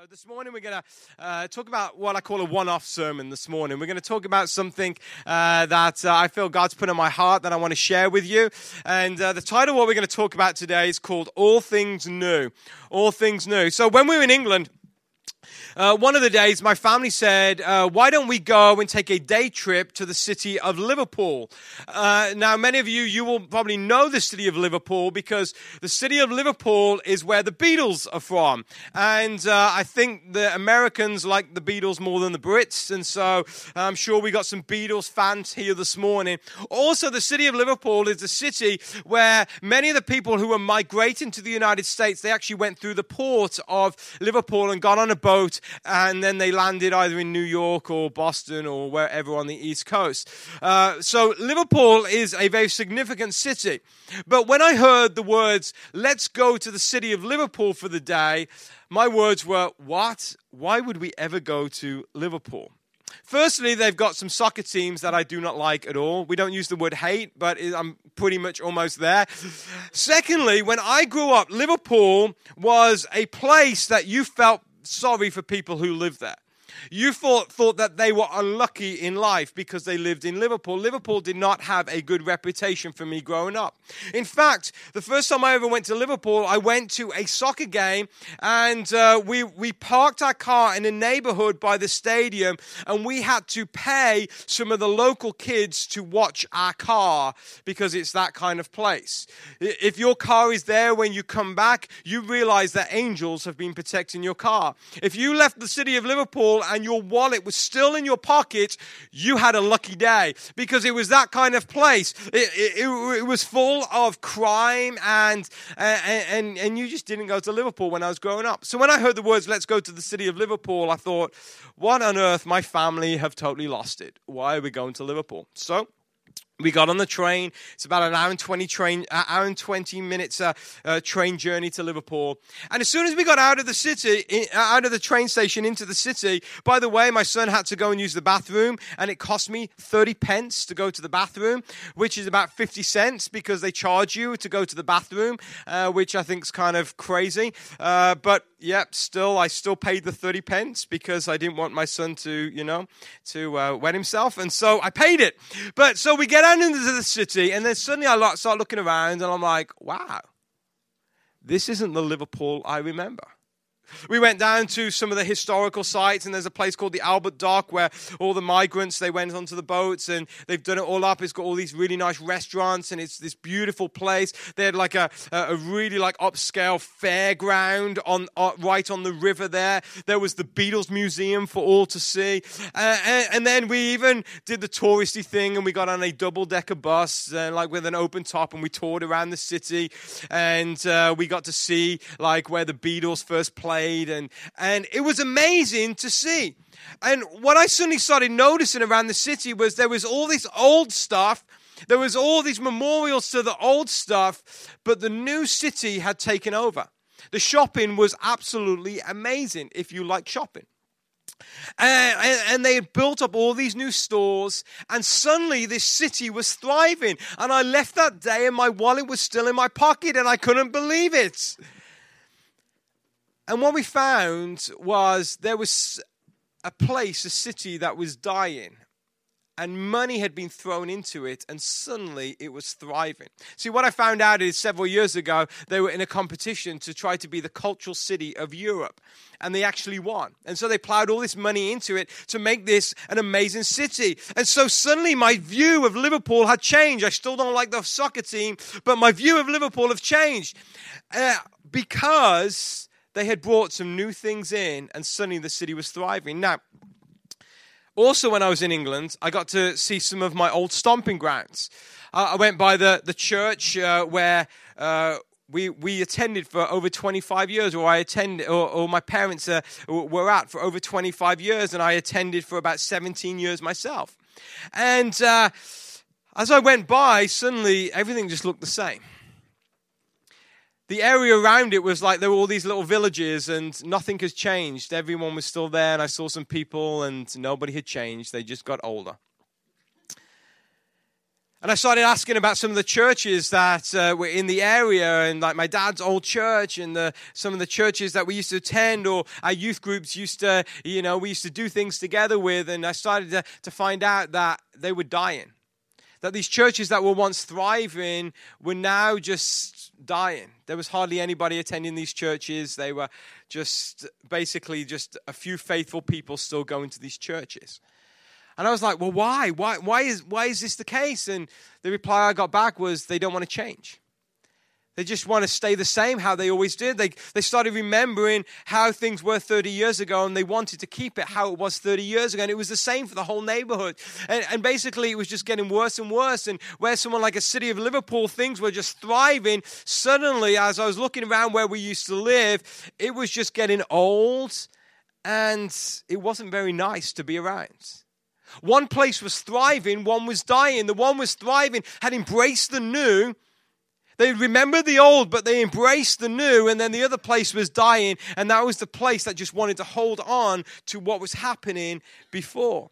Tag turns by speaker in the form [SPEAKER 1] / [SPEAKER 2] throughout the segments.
[SPEAKER 1] So, this morning we're going to uh, talk about what I call a one off sermon this morning. We're going to talk about something uh, that uh, I feel God's put on my heart that I want to share with you. And uh, the title of what we're going to talk about today is called All Things New. All Things New. So, when we were in England, uh, one of the days, my family said, uh, Why don't we go and take a day trip to the city of Liverpool? Uh, now, many of you, you will probably know the city of Liverpool because the city of Liverpool is where the Beatles are from. And uh, I think the Americans like the Beatles more than the Brits. And so I'm sure we got some Beatles fans here this morning. Also, the city of Liverpool is the city where many of the people who were migrating to the United States, they actually went through the port of Liverpool and got on a boat and then they landed either in New York or Boston or wherever on the East Coast. Uh, so Liverpool is a very significant city. But when I heard the words, let's go to the city of Liverpool for the day, my words were, what? Why would we ever go to Liverpool? Firstly, they've got some soccer teams that I do not like at all. We don't use the word hate, but I'm pretty much almost there. Secondly, when I grew up, Liverpool was a place that you felt sorry for people who live there. You thought, thought that they were unlucky in life because they lived in Liverpool. Liverpool did not have a good reputation for me growing up. In fact, the first time I ever went to Liverpool, I went to a soccer game and uh, we, we parked our car in a neighborhood by the stadium and we had to pay some of the local kids to watch our car because it's that kind of place. If your car is there when you come back, you realize that angels have been protecting your car. If you left the city of Liverpool and your wallet was still in your pocket, you had a lucky day because it was that kind of place. It, it, it was full of crime uh, and, and, and you just didn't go to Liverpool when I was growing up. So when I heard the words, let's go to the city of Liverpool, I thought, what on earth? My family have totally lost it. Why are we going to Liverpool? So we got on the train. It's about an hour and 20 train, uh, hour and 20 minutes uh, uh, train journey to Liverpool. And as soon as we got out of the city, in, uh, out of the train station into the city, by the way, my son had to go and use the bathroom and it cost me 30 pence to go to the bathroom, which is about 50 cents because they charge you to go to the bathroom, uh, which I think is kind of crazy. Uh, but yep, still, I still paid the 30 pence because I didn't want my son to, you know, to wet himself. And so I paid it. But so we get down into the city, and then suddenly I start looking around, and I'm like, wow, this isn't the Liverpool I remember. We went down to some of the historical sites, and there's a place called the Albert Dock where all the migrants they went onto the boats, and they've done it all up. It's got all these really nice restaurants, and it's this beautiful place. They had like a, a really like upscale fairground on uh, right on the river there. There was the Beatles Museum for all to see, uh, and, and, then we even did the touristy thing, and we got on a double decker bus, uh, like with an open top, and we toured around the city, and uh, we got to see like where the Beatles first played played, and, and it was amazing to see. And what I suddenly started noticing around the city was there was all this old stuff. There was all these memorials to the old stuff, but the new city had taken over. The shopping was absolutely amazing if you like shopping. And, and, they had built up all these new stores, and suddenly this city was thriving. And I left that day, and my wallet was still in my pocket, and I couldn't believe it. And what we found was there was a place, a city that was dying. And money had been thrown into it, and suddenly it was thriving. See, what I found out is several years ago, they were in a competition to try to be the cultural city of Europe, and they actually won. And so they plowed all this money into it to make this an amazing city. And so suddenly my view of Liverpool had changed. I still don't like the soccer team, but my view of Liverpool have changed uh, because they had brought some new things in, and suddenly the city was thriving. Now, also, when I was in England, I got to see some of my old stomping grounds. Uh, I went by the, the church uh, where uh, we, we attended for over 25 years, or I attended, or, or my parents uh, were at for over 25 years, and I attended for about 17 years myself. And uh, as I went by, suddenly everything just looked the same the area around it was like there were all these little villages and nothing has changed. Everyone was still there, and I saw some people, and nobody had changed. They just got older. And I started asking about some of the churches that uh, were in the area, and like my dad's old church, and the, some of the churches that we used to attend, or our youth groups used to, you know, we used to do things together with. And I started to, to find out that they were dying. That these churches that were once thriving were now just dying. There was hardly anybody attending these churches. They were just basically just a few faithful people still going to these churches. And I was like, well, why? Why, why, is, why is this the case? And the reply I got back was they don't want to change. They just want to stay the same how they always did. They, they started remembering how things were 30 years ago and they wanted to keep it how it was 30 years ago. And it was the same for the whole neighborhood. And, and basically, it was just getting worse and worse. And where someone like a city of Liverpool, things were just thriving. Suddenly, as I was looking around where we used to live, it was just getting old and it wasn't very nice to be around. One place was thriving, one was dying. The one was thriving had embraced the new. They remembered the old, but they embraced the new. And then the other place was dying, and that was the place that just wanted to hold on to what was happening before.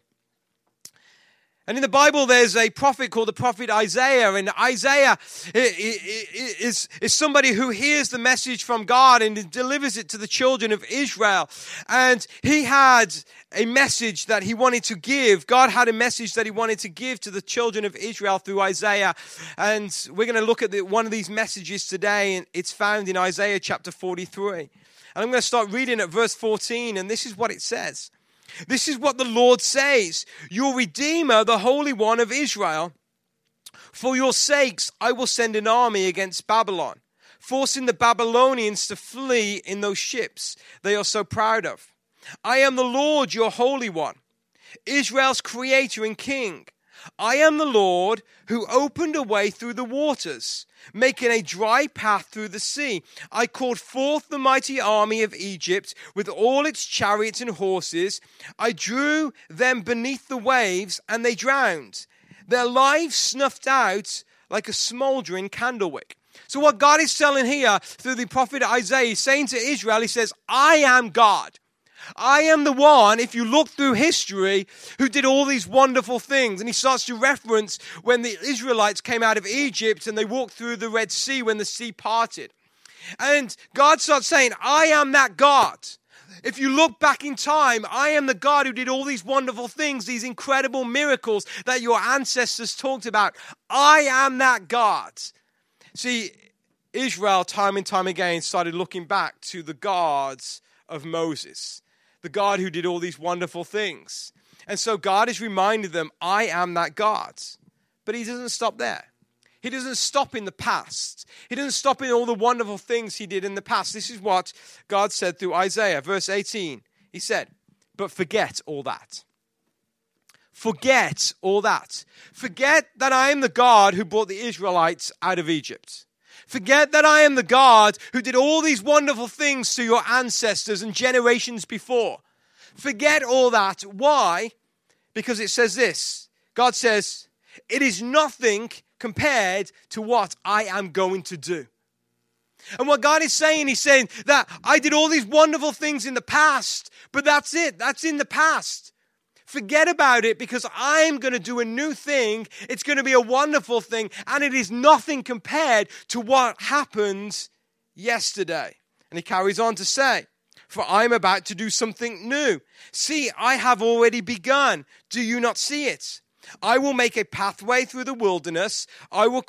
[SPEAKER 1] And in the Bible, there's a prophet called the prophet Isaiah. And Isaiah is, is somebody who hears the message from God and delivers it to the children of Israel. And he had a message that he wanted to give. God had a message that he wanted to give to the children of Israel through Isaiah. And we're going to look at the, one of these messages today. And it's found in Isaiah chapter 43. And I'm going to start reading at verse 14. And this is what it says. This is what the Lord says Your Redeemer, the Holy One of Israel. For your sakes, I will send an army against Babylon, forcing the Babylonians to flee in those ships they are so proud of. I am the Lord, your Holy One, Israel's Creator and King. I am the Lord who opened a way through the waters, making a dry path through the sea. I called forth the mighty army of Egypt with all its chariots and horses. I drew them beneath the waves, and they drowned. Their lives snuffed out like a smoldering candlewick. So, what God is telling here through the prophet Isaiah, saying to Israel, He says, I am God. I am the one, if you look through history, who did all these wonderful things. And he starts to reference when the Israelites came out of Egypt and they walked through the Red Sea when the sea parted. And God starts saying, I am that God. If you look back in time, I am the God who did all these wonderful things, these incredible miracles that your ancestors talked about. I am that God. See, Israel, time and time again, started looking back to the gods of Moses the God who did all these wonderful things. And so God is reminding them, I am that God. But he doesn't stop there. He doesn't stop in the past. He doesn't stop in all the wonderful things he did in the past. This is what God said through Isaiah, verse 18. He said, But forget all that. Forget all that. Forget that I am the God who brought the Israelites out of Egypt. Forget that I am the God who did all these wonderful things to your ancestors and generations before. Forget all that. Why? Because it says this God says, It is nothing compared to what I am going to do. And what God is saying, He's saying that I did all these wonderful things in the past, but that's it. That's in the past. Forget about it because I'm going to do a new thing. It's going to be a wonderful thing, and it is nothing compared to what happened yesterday. And he carries on to say, For I'm about to do something new. See, I have already begun. Do you not see it? I will make a pathway through the wilderness. I will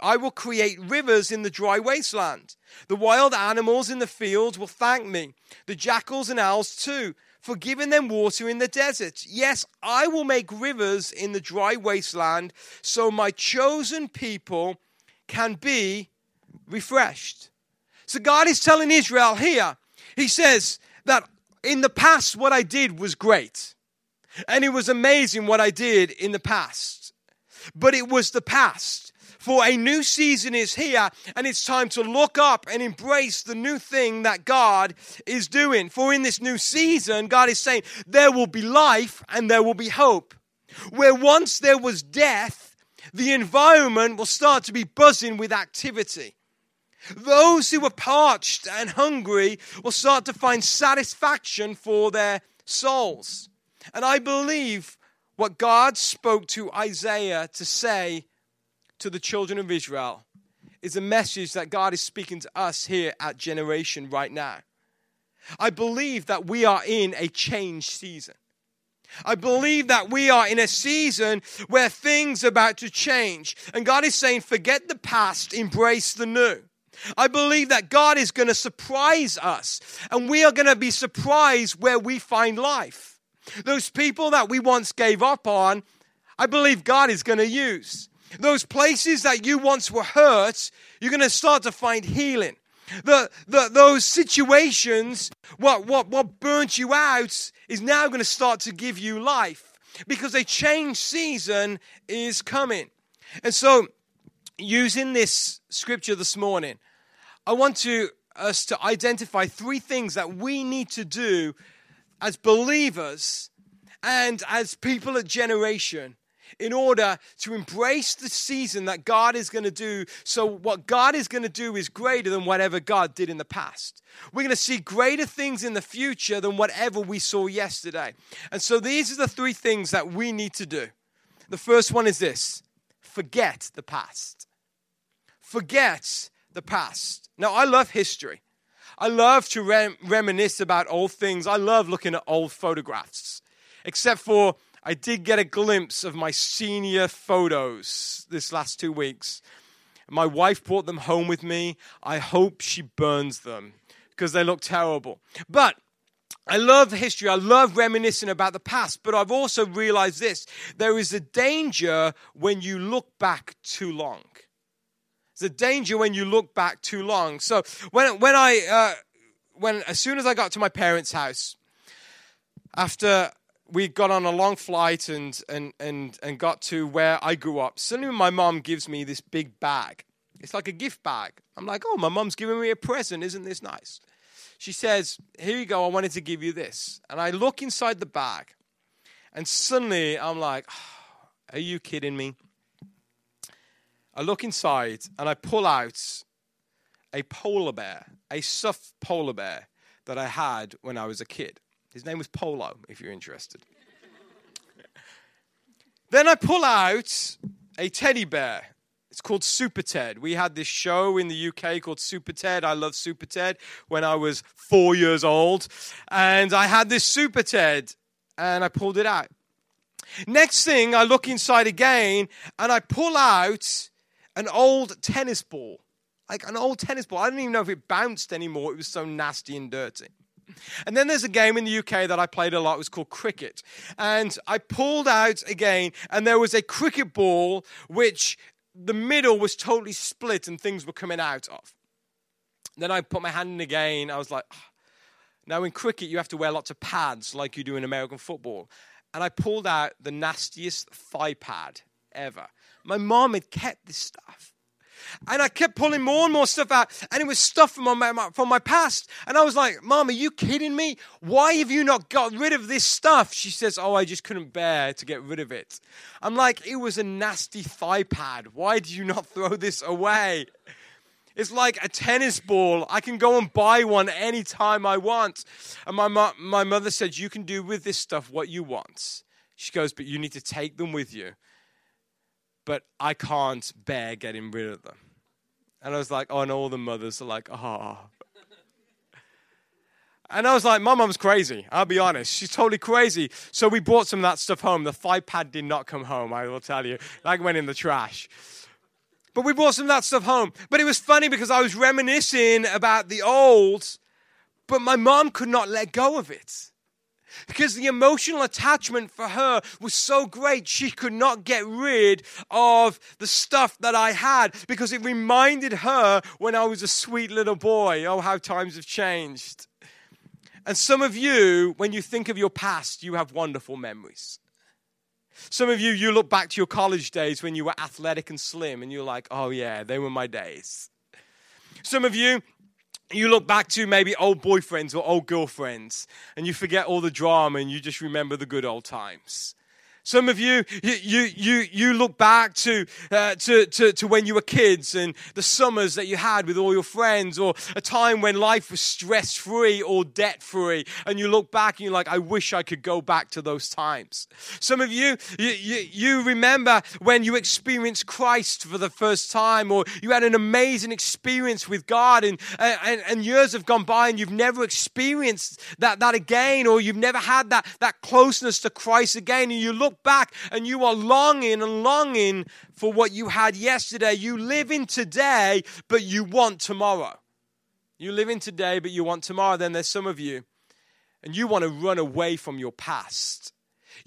[SPEAKER 1] I will create rivers in the dry wasteland. The wild animals in the fields will thank me, the jackals and owls too, for giving them water in the desert. Yes, I will make rivers in the dry wasteland so my chosen people can be refreshed. So God is telling Israel here, He says that in the past, what I did was great. And it was amazing what I did in the past. But it was the past. For a new season is here, and it's time to look up and embrace the new thing that God is doing. For in this new season, God is saying there will be life and there will be hope. Where once there was death, the environment will start to be buzzing with activity. Those who are parched and hungry will start to find satisfaction for their souls. And I believe what God spoke to Isaiah to say to the children of Israel is a message that God is speaking to us here at Generation right now. I believe that we are in a change season. I believe that we are in a season where things are about to change. And God is saying, forget the past, embrace the new. I believe that God is going to surprise us, and we are going to be surprised where we find life. Those people that we once gave up on, I believe God is going to use. Those places that you once were hurt, you're going to start to find healing. The, the, those situations, what, what, what burnt you out, is now going to start to give you life because a change season is coming. And so, using this scripture this morning, I want to us to identify three things that we need to do as believers and as people at generation in order to embrace the season that God is going to do. So, what God is going to do is greater than whatever God did in the past. We're going to see greater things in the future than whatever we saw yesterday. And so, these are the three things that we need to do. The first one is this forget the past. Forget the past. Now, I love history. I love to rem- reminisce about old things. I love looking at old photographs, except for I did get a glimpse of my senior photos this last two weeks. My wife brought them home with me. I hope she burns them because they look terrible. But I love history. I love reminiscing about the past, but I've also realized this there is a danger when you look back too long. There's a danger when you look back too long. So when, when I, uh, when, as soon as I got to my parents' house, after we got on a long flight and, and, and, and got to where I grew up. Suddenly, my mom gives me this big bag. It's like a gift bag. I'm like, oh, my mom's giving me a present. Isn't this nice? She says, here you go. I wanted to give you this. And I look inside the bag. And suddenly, I'm like, oh, are you kidding me? I look inside and I pull out a polar bear, a stuffed polar bear that I had when I was a kid. His name was Polo, if you're interested. then I pull out a teddy bear. It's called Super Ted. We had this show in the UK called Super Ted. I love Super Ted when I was four years old. And I had this Super Ted and I pulled it out. Next thing, I look inside again and I pull out an old tennis ball. Like an old tennis ball. I don't even know if it bounced anymore. It was so nasty and dirty. And then there's a game in the UK that I played a lot. It was called cricket. And I pulled out again, and there was a cricket ball which the middle was totally split and things were coming out of. Then I put my hand in again. I was like, oh. now in cricket, you have to wear lots of pads like you do in American football. And I pulled out the nastiest thigh pad ever. My mom had kept this stuff. And I kept pulling more and more stuff out, and it was stuff from my, from my past. And I was like, Mom, are you kidding me? Why have you not got rid of this stuff? She says, Oh, I just couldn't bear to get rid of it. I'm like, It was a nasty thigh pad. Why did you not throw this away? It's like a tennis ball. I can go and buy one anytime I want. And my, my mother said, You can do with this stuff what you want. She goes, But you need to take them with you but I can't bear getting rid of them. And I was like, oh, and all the mothers are like, ah. Oh. And I was like, my mom's crazy. I'll be honest. She's totally crazy. So we brought some of that stuff home. The thigh pad did not come home, I will tell you. That went in the trash. But we brought some of that stuff home. But it was funny because I was reminiscing about the old, but my mom could not let go of it because the emotional attachment for her was so great, she could not get rid of the stuff that I had because it reminded her when I was a sweet little boy. Oh, how times have changed. And some of you, when you think of your past, you have wonderful memories. Some of you, you look back to your college days when you were athletic and slim, and you're like, oh, yeah, they were my days. Some of you, you look back to maybe old boyfriends or old girlfriends and you forget all the drama and you just remember the good old times. Some of you, you, you, you, look back to, uh, to, to, to when you were kids and the summers that you had with all your friends, or a time when life was stress free or debt free. And you look back and you're like, I wish I could go back to those times. Some of you, you, you, you remember when you experienced Christ for the first time, or you had an amazing experience with God, and, and, and years have gone by and you've never experienced that, that again, or you've never had that, that closeness to Christ again. And you look back and you are longing and longing for what you had yesterday. You live in today, but you want tomorrow. You live in today, but you want tomorrow. Then there's some of you, and you want to run away from your past.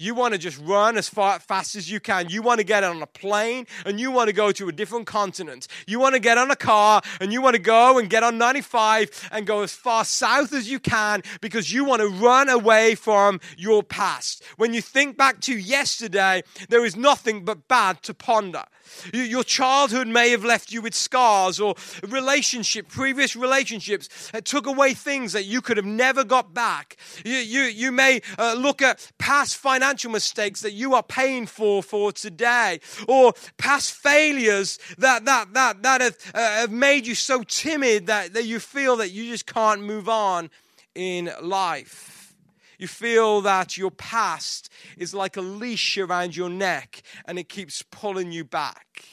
[SPEAKER 1] You want to just run as far fast as you can. You want to get on a plane and you want to go to a different continent. You want to get on a car and you want to go and get on 95 and go as far south as you can because you want to run away from your past. When you think back to yesterday, there is nothing but bad to ponder. Your childhood may have left you with scars or relationship, previous relationships that took away things that you could have never got back. You, you, you may uh, look at past financial mistakes that you are paying for for today or past failures that, that, that, that have, uh, have made you so timid that, that you feel that you just can't move on in life. You feel that your past is like a leash around your neck and it keeps pulling you back.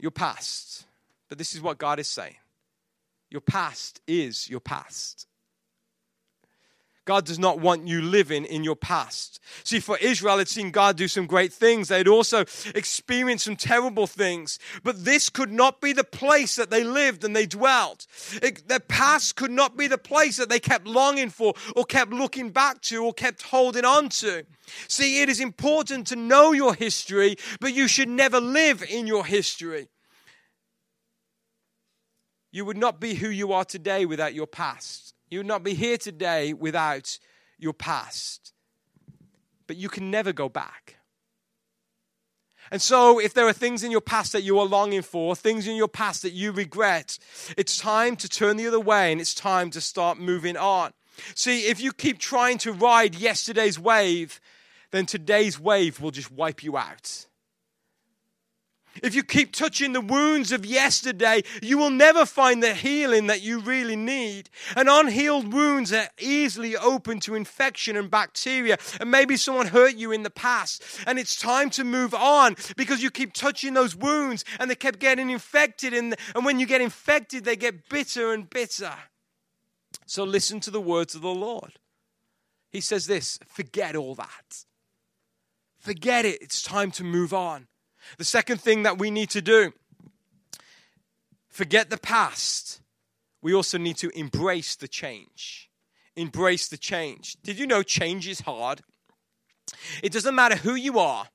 [SPEAKER 1] Your past. But this is what God is saying your past is your past. God does not want you living in your past. See, for Israel, had seen God do some great things. They'd also experienced some terrible things. But this could not be the place that they lived and they dwelt. It, their past could not be the place that they kept longing for or kept looking back to or kept holding on to. See, it is important to know your history, but you should never live in your history. You would not be who you are today without your past. You would not be here today without your past. But you can never go back. And so, if there are things in your past that you are longing for, things in your past that you regret, it's time to turn the other way and it's time to start moving on. See, if you keep trying to ride yesterday's wave, then today's wave will just wipe you out. If you keep touching the wounds of yesterday, you will never find the healing that you really need. And unhealed wounds are easily open to infection and bacteria. And maybe someone hurt you in the past. And it's time to move on because you keep touching those wounds and they kept getting infected. And, and when you get infected, they get bitter and bitter. So listen to the words of the Lord. He says this forget all that. Forget it. It's time to move on. The second thing that we need to do forget the past. We also need to embrace the change. Embrace the change. Did you know change is hard? It doesn't matter who you are.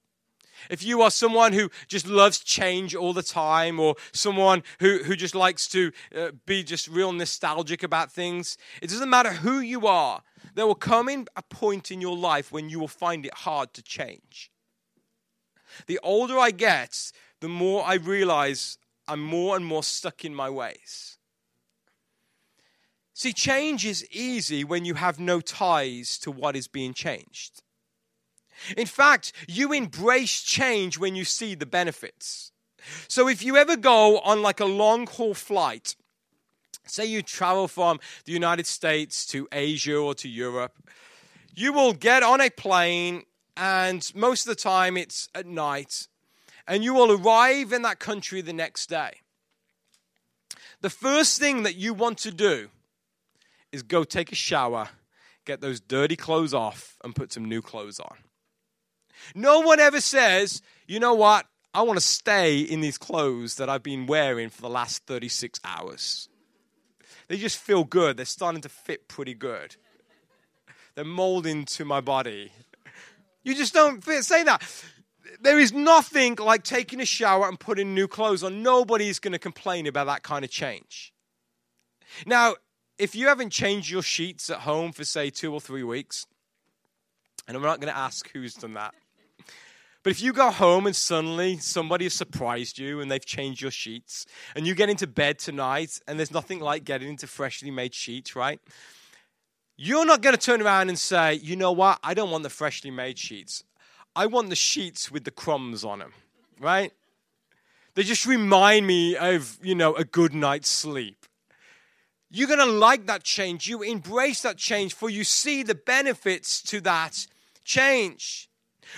[SPEAKER 1] If you are someone who just loves change all the time, or someone who, who just likes to uh, be just real nostalgic about things, it doesn't matter who you are. There will come in a point in your life when you will find it hard to change. The older I get, the more I realize I'm more and more stuck in my ways. See, change is easy when you have no ties to what is being changed. In fact, you embrace change when you see the benefits. So if you ever go on like a long haul flight, say you travel from the United States to Asia or to Europe, you will get on a plane and most of the time it's at night, and you will arrive in that country the next day. The first thing that you want to do is go take a shower, get those dirty clothes off, and put some new clothes on. No one ever says, you know what, I want to stay in these clothes that I've been wearing for the last 36 hours. They just feel good. They're starting to fit pretty good. They're molding to my body. You just don't say that. There is nothing like taking a shower and putting new clothes on. Nobody's going to complain about that kind of change. Now, if you haven't changed your sheets at home for, say, two or three weeks, and I'm not going to ask who's done that, but if you go home and suddenly somebody has surprised you and they've changed your sheets, and you get into bed tonight, and there's nothing like getting into freshly made sheets, right? You're not going to turn around and say, you know what? I don't want the freshly made sheets. I want the sheets with the crumbs on them, right? They just remind me of, you know, a good night's sleep. You're going to like that change. You embrace that change, for you see the benefits to that change.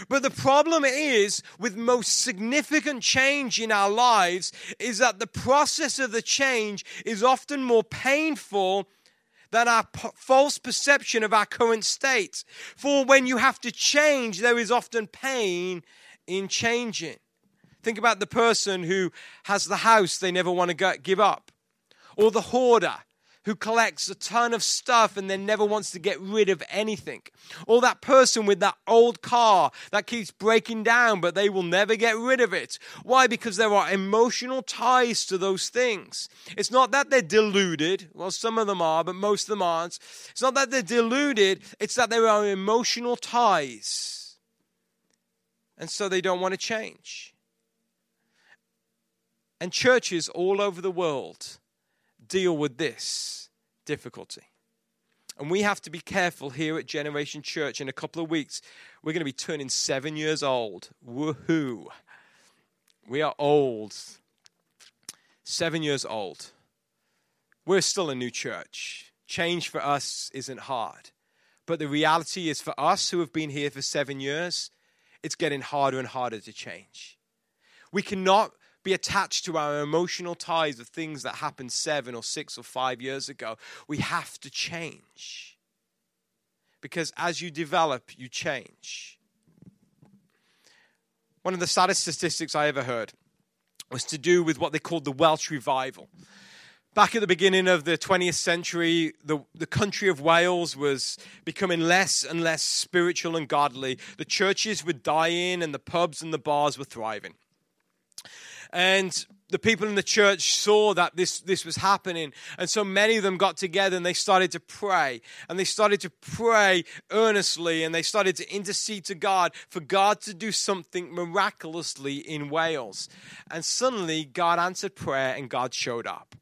[SPEAKER 1] But the problem is with most significant change in our lives is that the process of the change is often more painful than our p- false perception of our current state. For when you have to change, there is often pain in changing. Think about the person who has the house they never want to give up, or the hoarder who collects a ton of stuff and then never wants to get rid of anything. Or that person with that old car that keeps breaking down, but they will never get rid of it. Why? Because there are emotional ties to those things. It's not that they're deluded. Well, some of them are, but most of them aren't. It's not that they're deluded, it's that there are emotional ties. And so they don't want to change. And churches all over the world deal with this difficulty. And we have to be careful here at Generation Church. In a couple of weeks, we're going to be turning seven years old. Woohoo! We are old. Seven years old. We're still a new church. Change for us isn't hard. But the reality is, for us who have been here for seven years, it's getting harder and harder to change. We cannot be attached to our emotional ties of things that happened seven or six or five years ago. We have to change. Because as you develop, you change. One of the saddest statistics I ever heard was to do with what they called the Welsh Revival. Back at the beginning of the 20th century, the, the country of Wales was becoming less and less spiritual and godly. The churches were dying, and the pubs and the bars were thriving. And the people in the church saw that this, this was happening. And so many of them got together and they started to pray. And they started to pray earnestly and they started to intercede to God for God to do something miraculously in Wales. And suddenly, God answered prayer and God showed up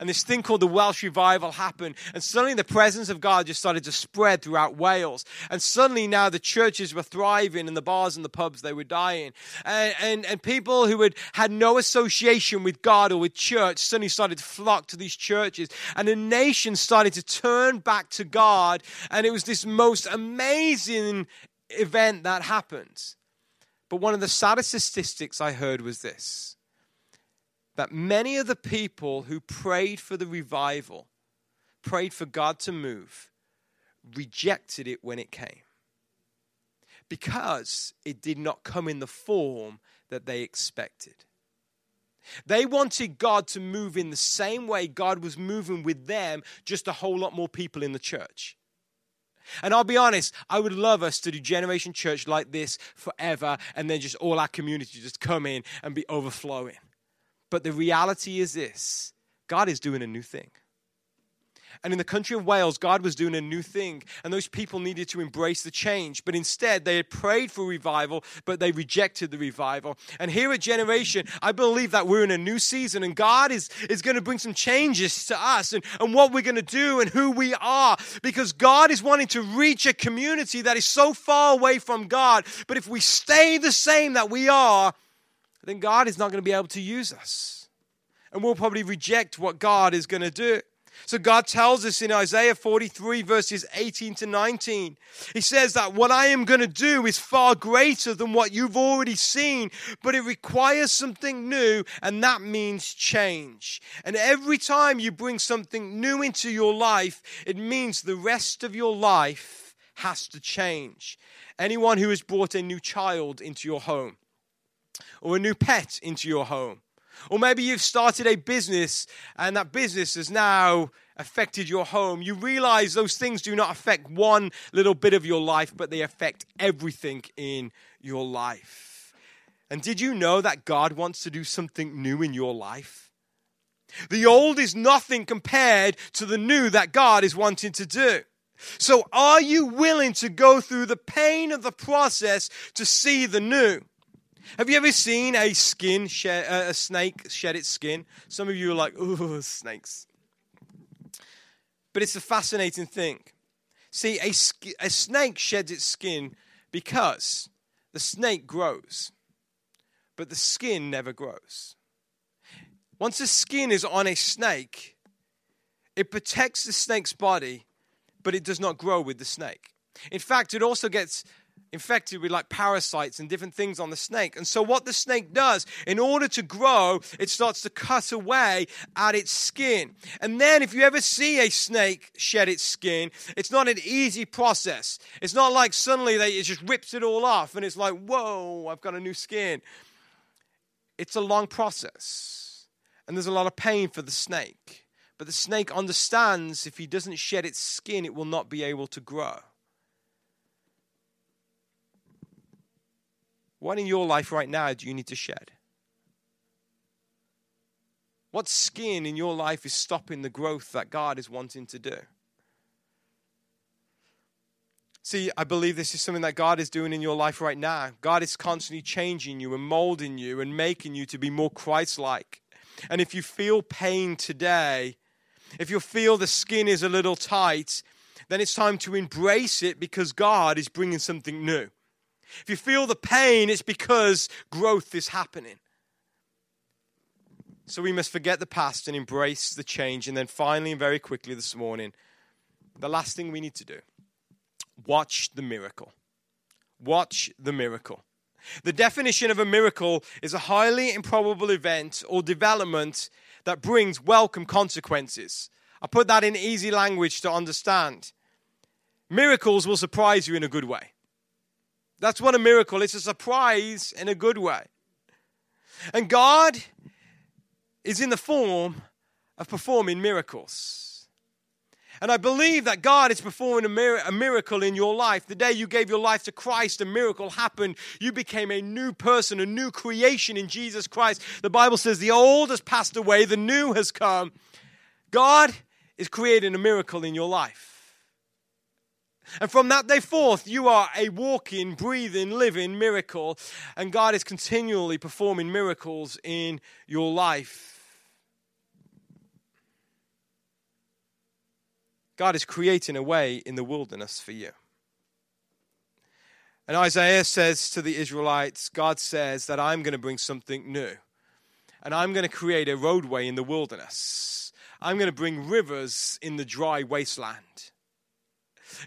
[SPEAKER 1] and this thing called the Welsh Revival happened. And suddenly the presence of God just started to spread throughout Wales. And suddenly now the churches were thriving and the bars and the pubs, they were dying. And, and, and people who had had no association with God or with church suddenly started to flock to these churches. And the nation started to turn back to God. And it was this most amazing event that happened. But one of the saddest statistics I heard was this that many of the people who prayed for the revival, prayed for God to move, rejected it when it came because it did not come in the form that they expected. They wanted God to move in the same way God was moving with them, just a whole lot more people in the church. And I'll be honest, I would love us to do Generation Church like this forever and then just all our community just come in and be overflowing. But the reality is this God is doing a new thing. And in the country of Wales, God was doing a new thing, and those people needed to embrace the change. But instead, they had prayed for revival, but they rejected the revival. And here at Generation, I believe that we're in a new season, and God is, is going to bring some changes to us and, and what we're going to do and who we are, because God is wanting to reach a community that is so far away from God. But if we stay the same that we are, then God is not going to be able to use us. And we'll probably reject what God is going to do. So God tells us in Isaiah 43, verses 18 to 19, He says that what I am going to do is far greater than what you've already seen, but it requires something new, and that means change. And every time you bring something new into your life, it means the rest of your life has to change. Anyone who has brought a new child into your home, or a new pet into your home. Or maybe you've started a business and that business has now affected your home. You realize those things do not affect one little bit of your life, but they affect everything in your life. And did you know that God wants to do something new in your life? The old is nothing compared to the new that God is wanting to do. So, are you willing to go through the pain of the process to see the new? Have you ever seen a skin shed, uh, a snake shed its skin? Some of you are like, "Ooh, snakes." But it's a fascinating thing. See, a, a snake sheds its skin because the snake grows, but the skin never grows. Once the skin is on a snake, it protects the snake's body, but it does not grow with the snake. In fact, it also gets infected with like parasites and different things on the snake. And so, what the snake does, in order to grow, it starts to cut away at its skin. And then, if you ever see a snake shed its skin, it's not an easy process. It's not like suddenly they, it just rips it all off and it's like, whoa, I've got a new skin. It's a long process. And there's a lot of pain for the snake. But the snake understands if he doesn't shed its skin, it will not be able to grow. What in your life right now do you need to shed? What skin in your life is stopping the growth that God is wanting to do? See, I believe this is something that God is doing in your life right now. God is constantly changing you and molding you and making you to be more Christ like. And if you feel pain today, if you feel the skin is a little tight, then it's time to embrace it because God is bringing something new. If you feel the pain, it's because growth is happening. So we must forget the past and embrace the change. And then finally, and very quickly this morning, the last thing we need to do watch the miracle. Watch the miracle. The definition of a miracle is a highly improbable event or development that brings welcome consequences. I put that in easy language to understand. Miracles will surprise you in a good way. That's what a miracle is a surprise in a good way. And God is in the form of performing miracles. And I believe that God is performing a, mir- a, miracle in your life. The day you gave your life to Christ, a miracle happened. You became a new person, a new creation in Jesus Christ. The Bible says the old has passed away, the new has come. God is creating a miracle in your life. And from that day forth, you are a walking, breathing, living miracle. And God is continually performing miracles in your life. God is creating a way in the wilderness for you. And Isaiah says to the Israelites, God says that I'm going to bring something new. And I'm going to create a roadway in the wilderness. I'm going to bring rivers in the dry wasteland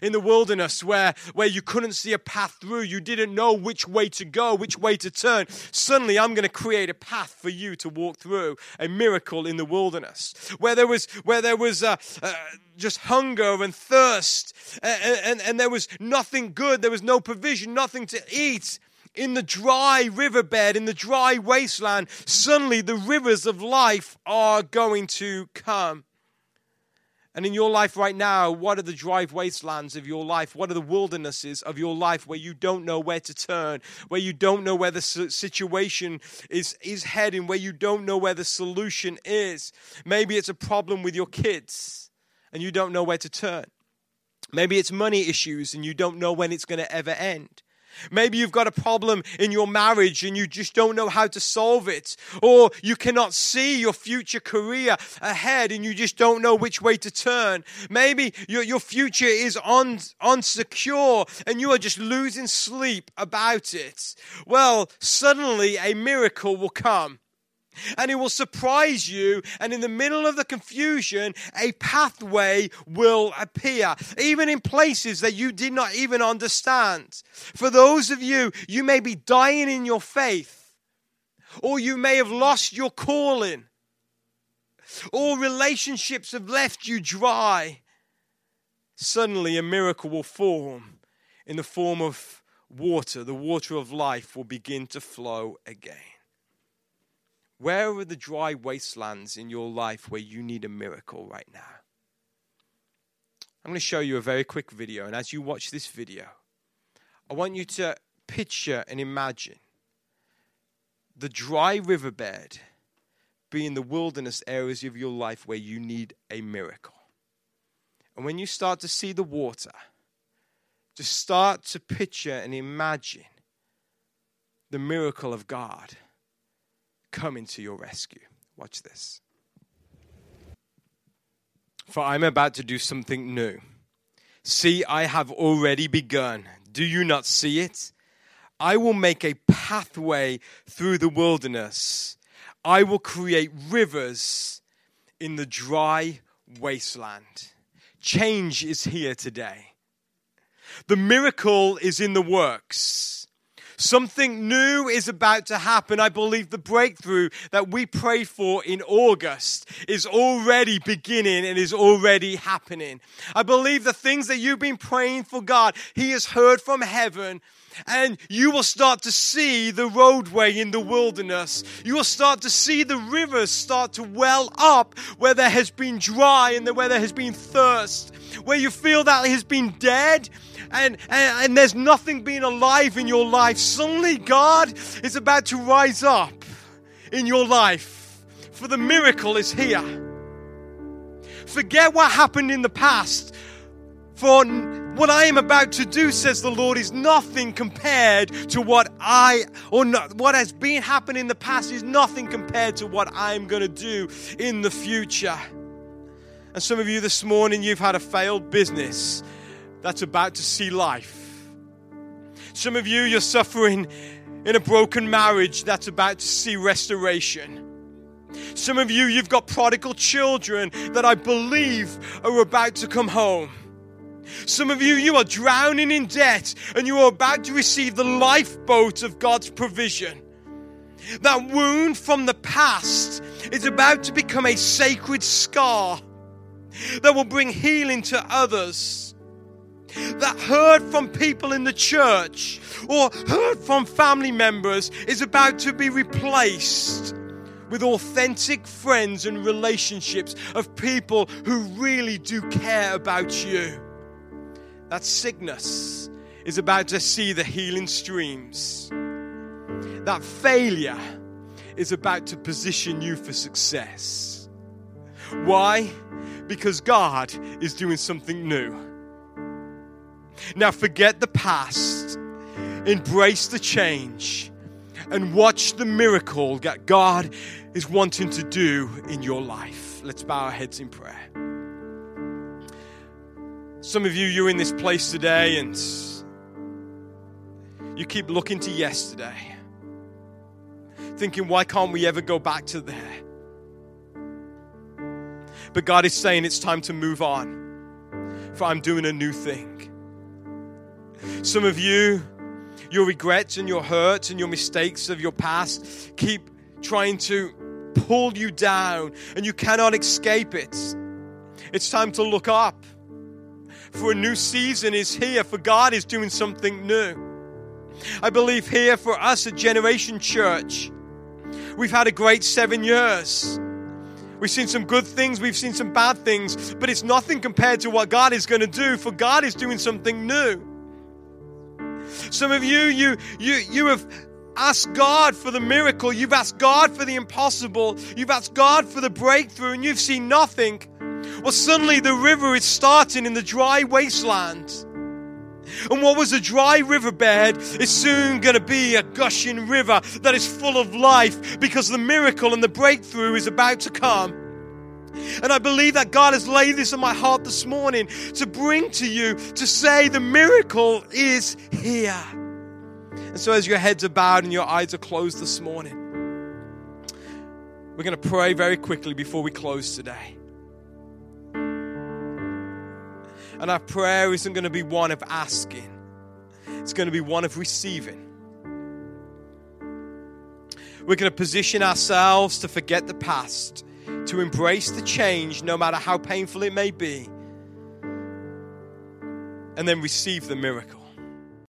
[SPEAKER 1] in the wilderness where, where you couldn't see a path through. You didn't know which way to go, which way to turn. Suddenly, I'm going to create a path for you to walk through a miracle in the wilderness where there was, where there was uh, uh, just hunger and thirst and, and, and there was nothing good. There was no provision, nothing to eat in the dry riverbed, in the dry wasteland, suddenly the rivers of life are going to come. And in your life right now, what are the dry wastelands of your life? What are the wildernesses of your life where you don't know where to turn, where you don't know where the situation is, is heading, where you don't know where the solution is? Maybe it's a problem with your kids and you don't know where to turn. Maybe it's money issues and you don't know when it's going to ever end. Maybe you've got a problem in your marriage and you just don't know how to solve it. Or you cannot see your future career ahead and you just don't know which way to turn. Maybe your, your future is un, unsecure and you are just losing sleep about it. Well, suddenly a miracle will come and it will surprise you. And in the middle of the confusion, a pathway will appear, even in places that you did not even understand. For those of you, you may be dying in your faith, or you may have lost your calling, or relationships have left you dry. Suddenly, a miracle will form in the form of water. The water of life will begin to flow again. Where are the dry wastelands in your life where you need a miracle right now? I'm going to show you a very quick video, and as you watch this video, I want you to picture and imagine the dry riverbed being the wilderness areas of your life where you need a miracle. And when you start to see the water, just start to picture and imagine the miracle of God coming to your rescue. Watch this. For I'm about to do something new. See, I have already begun. Do you not see it? I will make a pathway through the wilderness. I will create rivers in the dry wasteland. Change is here today. The miracle is in the works. Something new is about to happen. I believe the breakthrough that we pray for in August is already beginning and is already happening. I believe the things that you've been praying for God, He has heard from heaven and you will start to see the roadway in the wilderness. You will start to see the rivers start to well up where there has been dry and where there has been thirst, where you feel that has been dead and, and, and there's nothing being alive in your life. Suddenly, God is about to rise up in your life, for the miracle is here. Forget what happened in the past. For what I am about to do, says the Lord, is nothing compared to what I, or not, what has been happening in the past is nothing compared to what I'm going to do in the future. And some of you this morning, you've had a failed business that's about to see life. Some of you, you're suffering in a broken marriage that's about to see restoration. Some of you, you've got prodigal children that I believe are about to come home. Some of you, you are drowning in debt and you are about to receive the lifeboat of God's provision. That wound from the past is about to become a sacred scar that will bring healing to others. That heard from people in the church or heard from family members is about to be replaced with authentic friends and relationships of people who really do care about you that sickness is about to see the healing streams. That failure is about to position you for success. Why? Because God is doing something new. Now, forget the past, embrace the change, and watch the miracle that God is wanting to do in your life. Let's bow our heads in prayer. Some of you, you're in this place today and you keep looking to yesterday, thinking, why can't we ever go back to there? But God is saying it's time to move on, for I'm doing a new thing. Some of you, your regrets and your hurts and your mistakes of your past keep trying to pull you down and you cannot escape it. It's time to look up for a new season is here, for God is doing something new. I believe here for us at Generation Church, we've had a great seven years. We've seen some good things, we've seen some bad things, but it's nothing compared to what God is going to do, for God is doing something new. Some of you, you, you, you have asked God for the miracle, you've asked God for the impossible, you've asked God for the breakthrough, and you've seen nothing. Well, suddenly the river is starting in the dry wasteland. And what was a dry riverbed is soon going to be a gushing river that is full of life because the miracle and the breakthrough is about to come. And I believe that God has laid this on my heart this morning to bring to you to say the miracle is here. And so, as your heads are bowed and your eyes are closed this morning, we're going to pray very quickly before we close today. And our prayer isn't going to be one of asking, it's going to be one of receiving. We're going to position ourselves to forget the past, to embrace the change, no matter how painful it may be, and then receive the miracle.